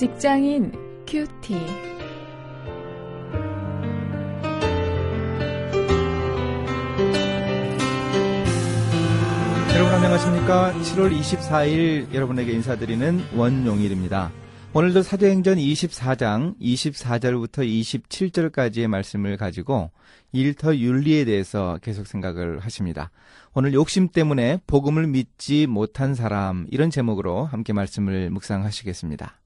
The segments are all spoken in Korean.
직장인 큐티. 여러분 안녕하십니까? 7월 24일 여러분에게 인사드리는 원용일입니다. 오늘도 사도행전 24장 24절부터 27절까지의 말씀을 가지고 일터 윤리에 대해서 계속 생각을 하십니다. 오늘 욕심 때문에 복음을 믿지 못한 사람 이런 제목으로 함께 말씀을 묵상하시겠습니다.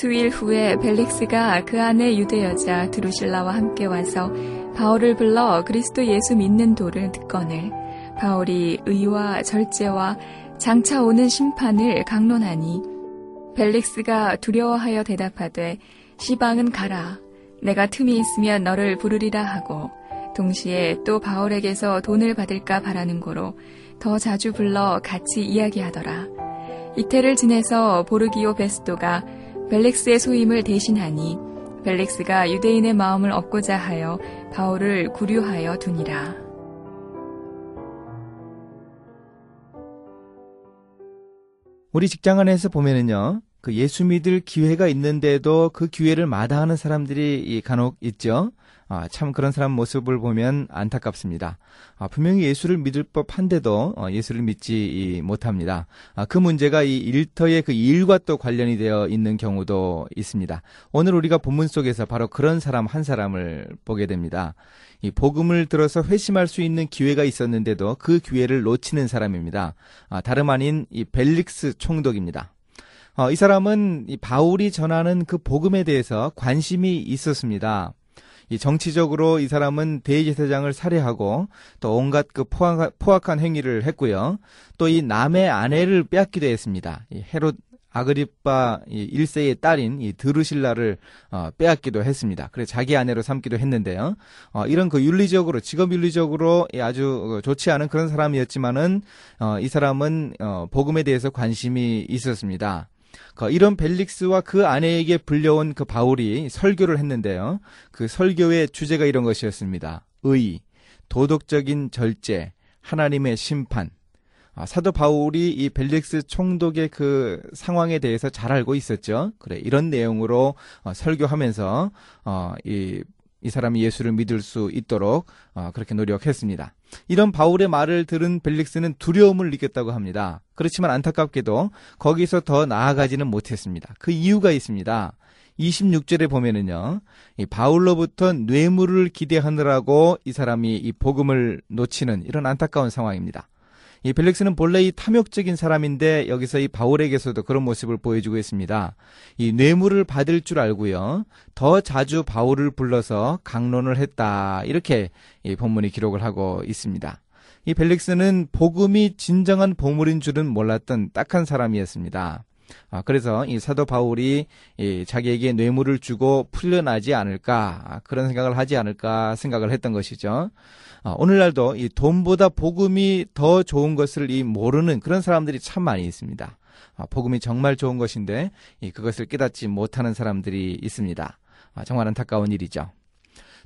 수일 후에 벨릭스가 그 안에 유대 여자 드루실라와 함께 와서 바울을 불러 그리스도 예수 믿는 도를 듣거늘 바울이 의와 절제와 장차 오는 심판을 강론하니 벨릭스가 두려워하여 대답하되 시방은 가라. 내가 틈이 있으면 너를 부르리라 하고 동시에 또 바울에게서 돈을 받을까 바라는 고로 더 자주 불러 같이 이야기하더라. 이태를 지내서 보르기오 베스도가 벨릭스의 소임을 대신하니 벨릭스가 유대인의 마음을 얻고자 하여 바울을 구류하여 두니라. 우리 직장 안에서 보면은요, 그 예수 믿을 기회가 있는데도 그 기회를 마다하는 사람들이 간혹 있죠. 아, 참 그런 사람 모습을 보면 안타깝습니다. 아, 분명히 예수를 믿을 법한데도 어, 예수를 믿지 못합니다. 아, 그 문제가 이 일터의 그 일과 또 관련이 되어 있는 경우도 있습니다. 오늘 우리가 본문 속에서 바로 그런 사람 한 사람을 보게 됩니다. 이 복음을 들어서 회심할 수 있는 기회가 있었는데도 그 기회를 놓치는 사람입니다. 아, 다름 아닌 이 벨릭스 총독입니다. 어, 이 사람은 이 바울이 전하는 그 복음에 대해서 관심이 있었습니다. 이 정치적으로 이 사람은 대제사장을 살해하고 또 온갖 그 포악, 포악한 행위를 했고요. 또 이 남의 아내를 빼앗기도 했습니다. 이 헤롯 아그리빠 1세의 딸인 이 드루실라를 어, 빼앗기도 했습니다. 그래 자기 아내로 삼기도 했는데요. 어, 이런 그 윤리적으로 직업 윤리적으로 아주 좋지 않은 그런 사람이었지만은 어, 이 사람은 어, 복음에 대해서 관심이 있었습니다. 그 이런 벨릭스와 그 아내에게 불려온 그 바울이 설교를 했는데요. 그 설교의 주제가 이런 것이었습니다. 의, 도덕적인 절제, 하나님의 심판. 아, 사도 바울이 이 벨릭스 총독의 그 상황에 대해서 잘 알고 있었죠. 그래 이런 내용으로 어, 설교하면서 어, 이 이 사람이 예수를 믿을 수 있도록 어, 그렇게 노력했습니다. 이런 바울의 말을 들은 벨릭스는 두려움을 느꼈다고 합니다. 그렇지만 안타깝게도 거기서 더 나아가지는 못했습니다. 그 이유가 있습니다. 26절에 보면은요, 이 바울로부터 뇌물을 기대하느라고 이 사람이 이 복음을 놓치는 이런 안타까운 상황입니다. 이 벨릭스는 본래 이 탐욕적인 사람인데 여기서 이 바울에게서도 그런 모습을 보여주고 있습니다. 이 뇌물을 받을 줄 알고요. 더 자주 바울을 불러서 강론을 했다. 이렇게 이 본문이 기록을 하고 있습니다. 이 벨릭스는 복음이 진정한 보물인 줄은 몰랐던 딱한 사람이었습니다. 아, 그래서 이 사도 바울이 이 자기에게 뇌물을 주고 풀려나지 않을까 아, 그런 생각을 하지 않을까 생각을 했던 것이죠. 아, 오늘날도 이 돈보다 복음이 더 좋은 것을 이 모르는 그런 사람들이 참 많이 있습니다. 아, 복음이 정말 좋은 것인데 이 그것을 깨닫지 못하는 사람들이 있습니다. 아, 정말 안타까운 일이죠.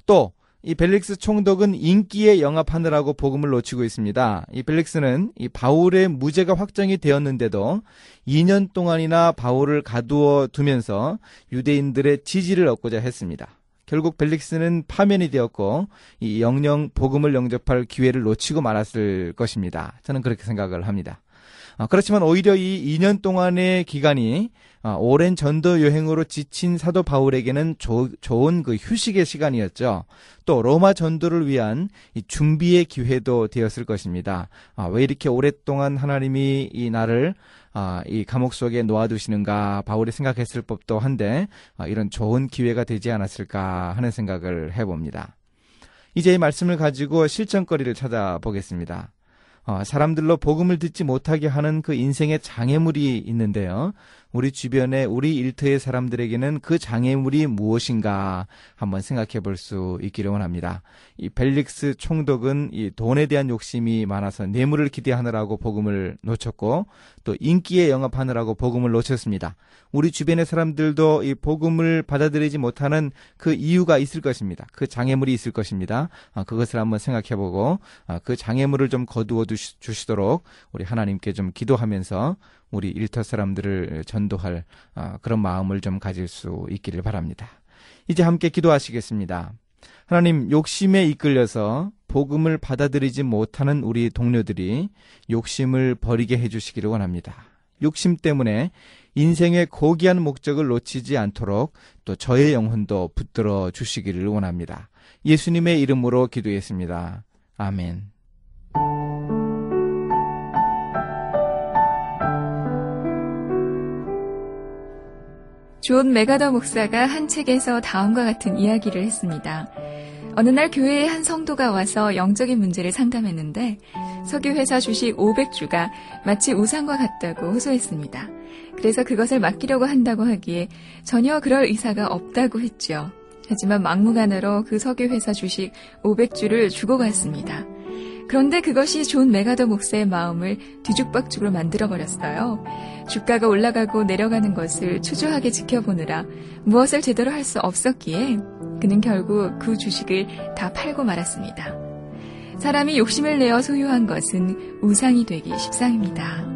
또 이 벨릭스 총독은 인기에 영합하느라고 복음을 놓치고 있습니다. 이 벨릭스는 이 바울의 무죄가 확정이 되었는데도 2년 동안이나 바울을 가두어 두면서 유대인들의 지지를 얻고자 했습니다. 결국 벨릭스는 파면이 되었고 이 영영 복음을 영접할 기회를 놓치고 말았을 것입니다. 저는 그렇게 생각을 합니다. 어, 그렇지만 오히려 이 2년 동안의 기간이 어, 오랜 전도 여행으로 지친 사도 바울에게는 조, 좋은 그 휴식의 시간이었죠. 또 로마 전도를 위한 준비의 기회도 되었을 것입니다. 아, 왜 이렇게 오랫동안 하나님이 이 나를 아, 이 감옥 속에 놓아두시는가 바울이 생각했을 법도 한데 아, 이런 좋은 기회가 되지 않았을까 하는 생각을 해봅니다. 이제 이 말씀을 가지고 실천거리를 찾아보겠습니다. 어, 사람들로 복음을 듣지 못하게 하는 그 인생의 장애물이 있는데요. 우리 주변에 우리 일터의 사람들에게는 그 장애물이 무엇인가 한번 생각해 볼 수 있기를 원합니다. 이 벨릭스 총독은 이 돈에 대한 욕심이 많아서 뇌물을 기대하느라고 복음을 놓쳤고 또 인기에 영합하느라고 복음을 놓쳤습니다. 우리 주변의 사람들도 이 복음을 받아들이지 못하는 그 이유가 있을 것입니다. 그 장애물이 있을 것입니다. 아, 그것을 한번 생각해 보고 아, 그 장애물을 좀 거두어 주시도록 우리 하나님께 좀 기도하면서 우리 일터 사람들을 전도할 아, 그런 마음을 좀 가질 수 있기를 바랍니다. 이제 함께 기도하시겠습니다. 하나님 욕심에 이끌려서 복음을 받아들이지 못하는 우리 동료들이 욕심을 버리게 해주시기를 원합니다. 욕심 때문에 인생의 고귀한 목적을 놓치지 않도록 또 저의 영혼도 붙들어 주시기를 원합니다. 예수님의 이름으로 기도했습니다. 아멘. 존 맥아더 목사가 한 책에서 다음과 같은 이야기를 했습니다. 어느 날 교회에 한 성도가 와서 영적인 문제를 상담했는데 석유회사 주식 500주가 마치 우상과 같다고 호소했습니다. 그래서 그것을 맡기려고 한다고 하기에 전혀 그럴 의사가 없다고 했죠. 하지만 막무가내로 그 석유회사 주식 500주를 주고 갔습니다. 그런데 그것이 존 맥아더 목사의 마음을 뒤죽박죽으로 만들어버렸어요. 주가가 올라가고 내려가는 것을 추주하게 지켜보느라 무엇을 제대로 할 수 없었기에 그는 결국 그 주식을 다 팔고 말았습니다. 사람이 욕심을 내어 소유한 것은 우상이 되기 십상입니다.